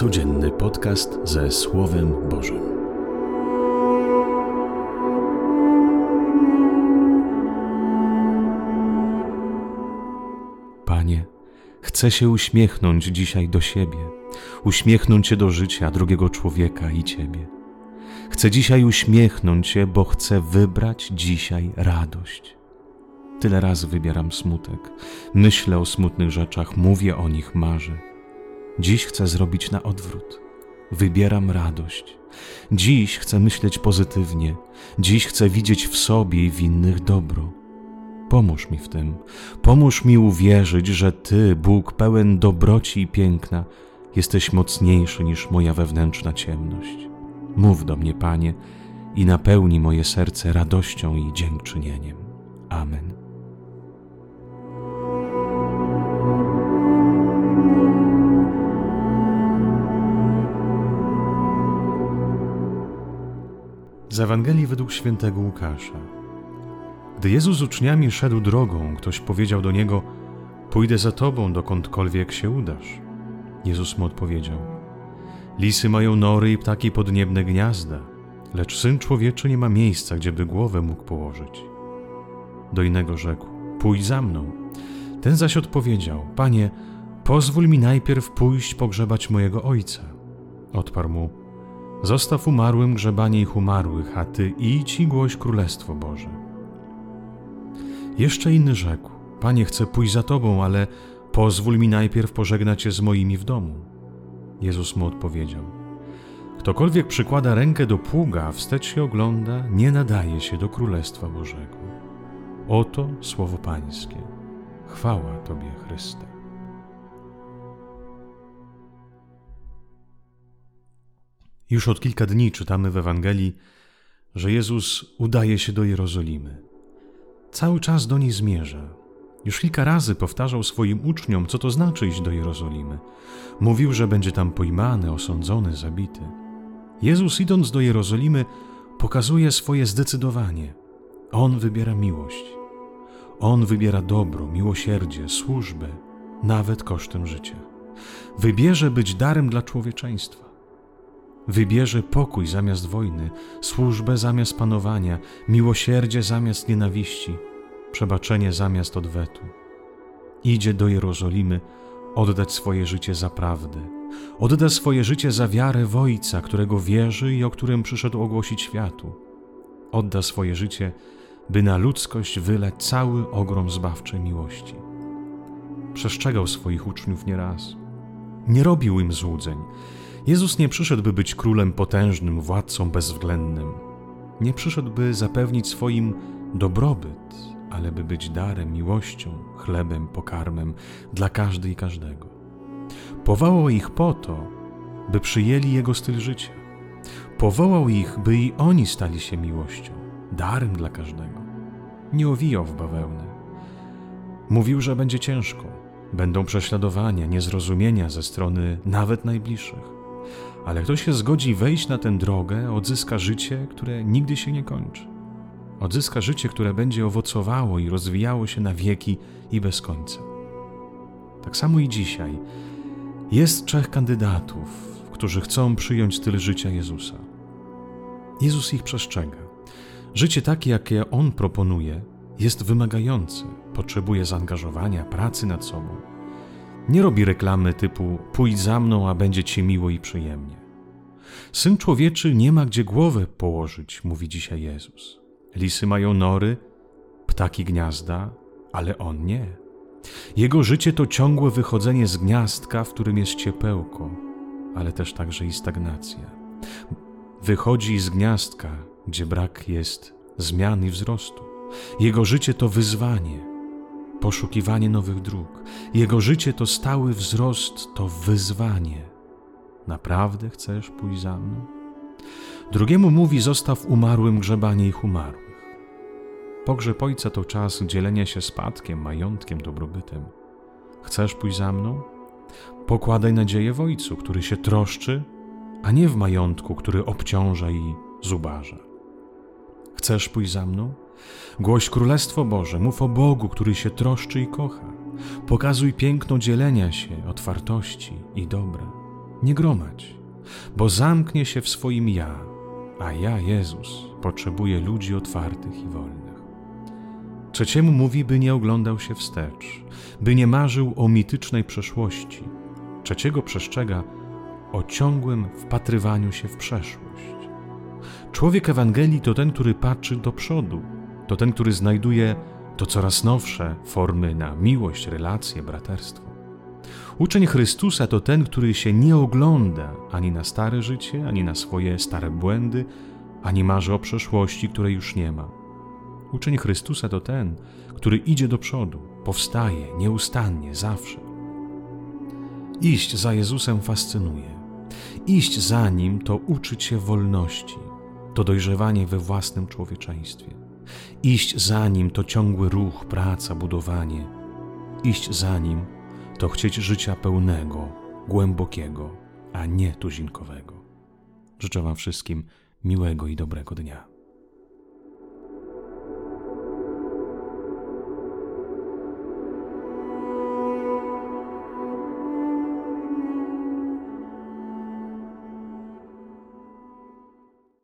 Codzienny podcast ze Słowem Bożym. Panie, chcę się uśmiechnąć dzisiaj do siebie, uśmiechnąć się do życia drugiego człowieka i Ciebie. Chcę dzisiaj uśmiechnąć się, bo chcę wybrać dzisiaj radość. Tyle razy wybieram smutek, myślę o smutnych rzeczach, mówię o nich, marzę. Dziś chcę zrobić na odwrót. Wybieram radość. Dziś chcę myśleć pozytywnie. Dziś chcę widzieć w sobie i w innych dobro. Pomóż mi w tym. Pomóż mi uwierzyć, że Ty, Bóg pełen dobroci i piękna, jesteś mocniejszy niż moja wewnętrzna ciemność. Mów do mnie, Panie, i napełni moje serce radością i dziękczynieniem. Amen. Z Ewangelii według świętego Łukasza. Gdy Jezus z uczniami szedł drogą, ktoś powiedział do niego: Pójdę za tobą, dokądkolwiek się udasz. Jezus mu odpowiedział: Lisy mają nory i ptaki podniebne gniazda, lecz syn człowieczy nie ma miejsca, gdzie by głowę mógł położyć. Do innego rzekł: Pójdź za mną. Ten zaś odpowiedział: Panie, pozwól mi najpierw pójść pogrzebać mojego ojca. Odparł mu: Zostaw umarłym grzebanie ich umarłych, a ty idź i głoś królestwo Boże. Jeszcze inny rzekł: Panie, chcę pójść za tobą, ale pozwól mi najpierw pożegnać się z moimi w domu. Jezus mu odpowiedział: Ktokolwiek przykłada rękę do pługa, a wstecz się ogląda, nie nadaje się do królestwa Bożego. Oto słowo Pańskie. Chwała Tobie, Chryste. Już od kilka dni czytamy w Ewangelii, że Jezus udaje się do Jerozolimy. Cały czas do niej zmierza. Już kilka razy powtarzał swoim uczniom, co to znaczy iść do Jerozolimy. Mówił, że będzie tam pojmany, osądzony, zabity. Jezus, idąc do Jerozolimy, pokazuje swoje zdecydowanie. On wybiera miłość. On wybiera dobro, miłosierdzie, służbę, nawet kosztem życia. Wybierze być darem dla człowieczeństwa. Wybierze pokój zamiast wojny, służbę zamiast panowania, miłosierdzie zamiast nienawiści, przebaczenie zamiast odwetu. Idzie do Jerozolimy oddać swoje życie za prawdę. Odda swoje życie za wiarę w Ojca, którego wierzy i o którym przyszedł ogłosić światu. Odda swoje życie, by na ludzkość wylać cały ogrom zbawczej miłości. Przestrzegał swoich uczniów nieraz. Nie robił im złudzeń Jezus nie przyszedł, by być królem potężnym, władcą bezwzględnym. Nie przyszedł, by zapewnić swoim dobrobyt, ale by być darem, miłością, chlebem, pokarmem dla każdej i każdego. Powołał ich po to, by przyjęli Jego styl życia. Powołał ich, by i oni stali się miłością, darem dla każdego. Nie owijał w bawełnę. Mówił, że będzie ciężko, będą prześladowania, niezrozumienia ze strony nawet najbliższych ale kto się zgodzi wejść na tę drogę, odzyska życie, które nigdy się nie kończy. Odzyska życie, które będzie owocowało i rozwijało się na wieki i bez końca. Tak samo i dzisiaj jest trzech kandydatów, którzy chcą przyjąć styl życia Jezusa. Jezus ich przestrzega. Życie takie, jakie On proponuje, jest wymagające, potrzebuje zaangażowania, pracy nad sobą. Nie robi reklamy typu pójdź za mną, a będzie ci miło i przyjemnie. Syn człowieczy nie ma gdzie głowę położyć, mówi dzisiaj Jezus. Lisy mają nory, ptaki gniazda, ale on nie. Jego życie to ciągłe wychodzenie z gniazdka, w którym jest ciepełko, ale też także i stagnacja. Wychodzi z gniazdka, gdzie brak jest zmian i wzrostu. Jego życie to wyzwanie, poszukiwanie nowych dróg. Jego życie to stały wzrost, to wyzwanie. Naprawdę chcesz pójść za mną? Drugiemu mówi: Zostaw umarłym grzebanie ich umarłych. Pogrzeb ojca to czas dzielenia się spadkiem, majątkiem, dobrobytem. Chcesz pójść za mną? Pokładaj nadzieję w ojcu, który się troszczy, a nie w majątku, który obciąża i zubaża. Chcesz pójść za mną? Głoś Królestwo Boże, mów o Bogu, który się troszczy i kocha. Pokazuj piękno dzielenia się, otwartości i dobra. nie gromadź, bo zamknie się w swoim ja, a ja, Jezus, potrzebuję ludzi otwartych i wolnych. Trzeciemu mówi, by nie oglądał się wstecz, by nie marzył o mitycznej przeszłości. Trzeciego przestrzega o ciągłym wpatrywaniu się w przeszłość. Człowiek Ewangelii to ten, który patrzy do przodu, to ten, który znajduje to coraz nowsze formy na miłość, relacje, braterstwo. Uczeń Chrystusa to ten, który się nie ogląda ani na stare życie, ani na swoje stare błędy, ani marzy o przeszłości, której już nie ma. Uczeń Chrystusa to ten, który idzie do przodu, powstaje nieustannie, zawsze. Iść za Jezusem fascynuje. Iść za Nim to uczyć się wolności, to dojrzewanie we własnym człowieczeństwie. Iść za Nim to ciągły ruch, praca, budowanie. Iść za Nim to chcieć życia pełnego, głębokiego, a nie tuzinkowego. Życzę Wam wszystkim miłego i dobrego dnia.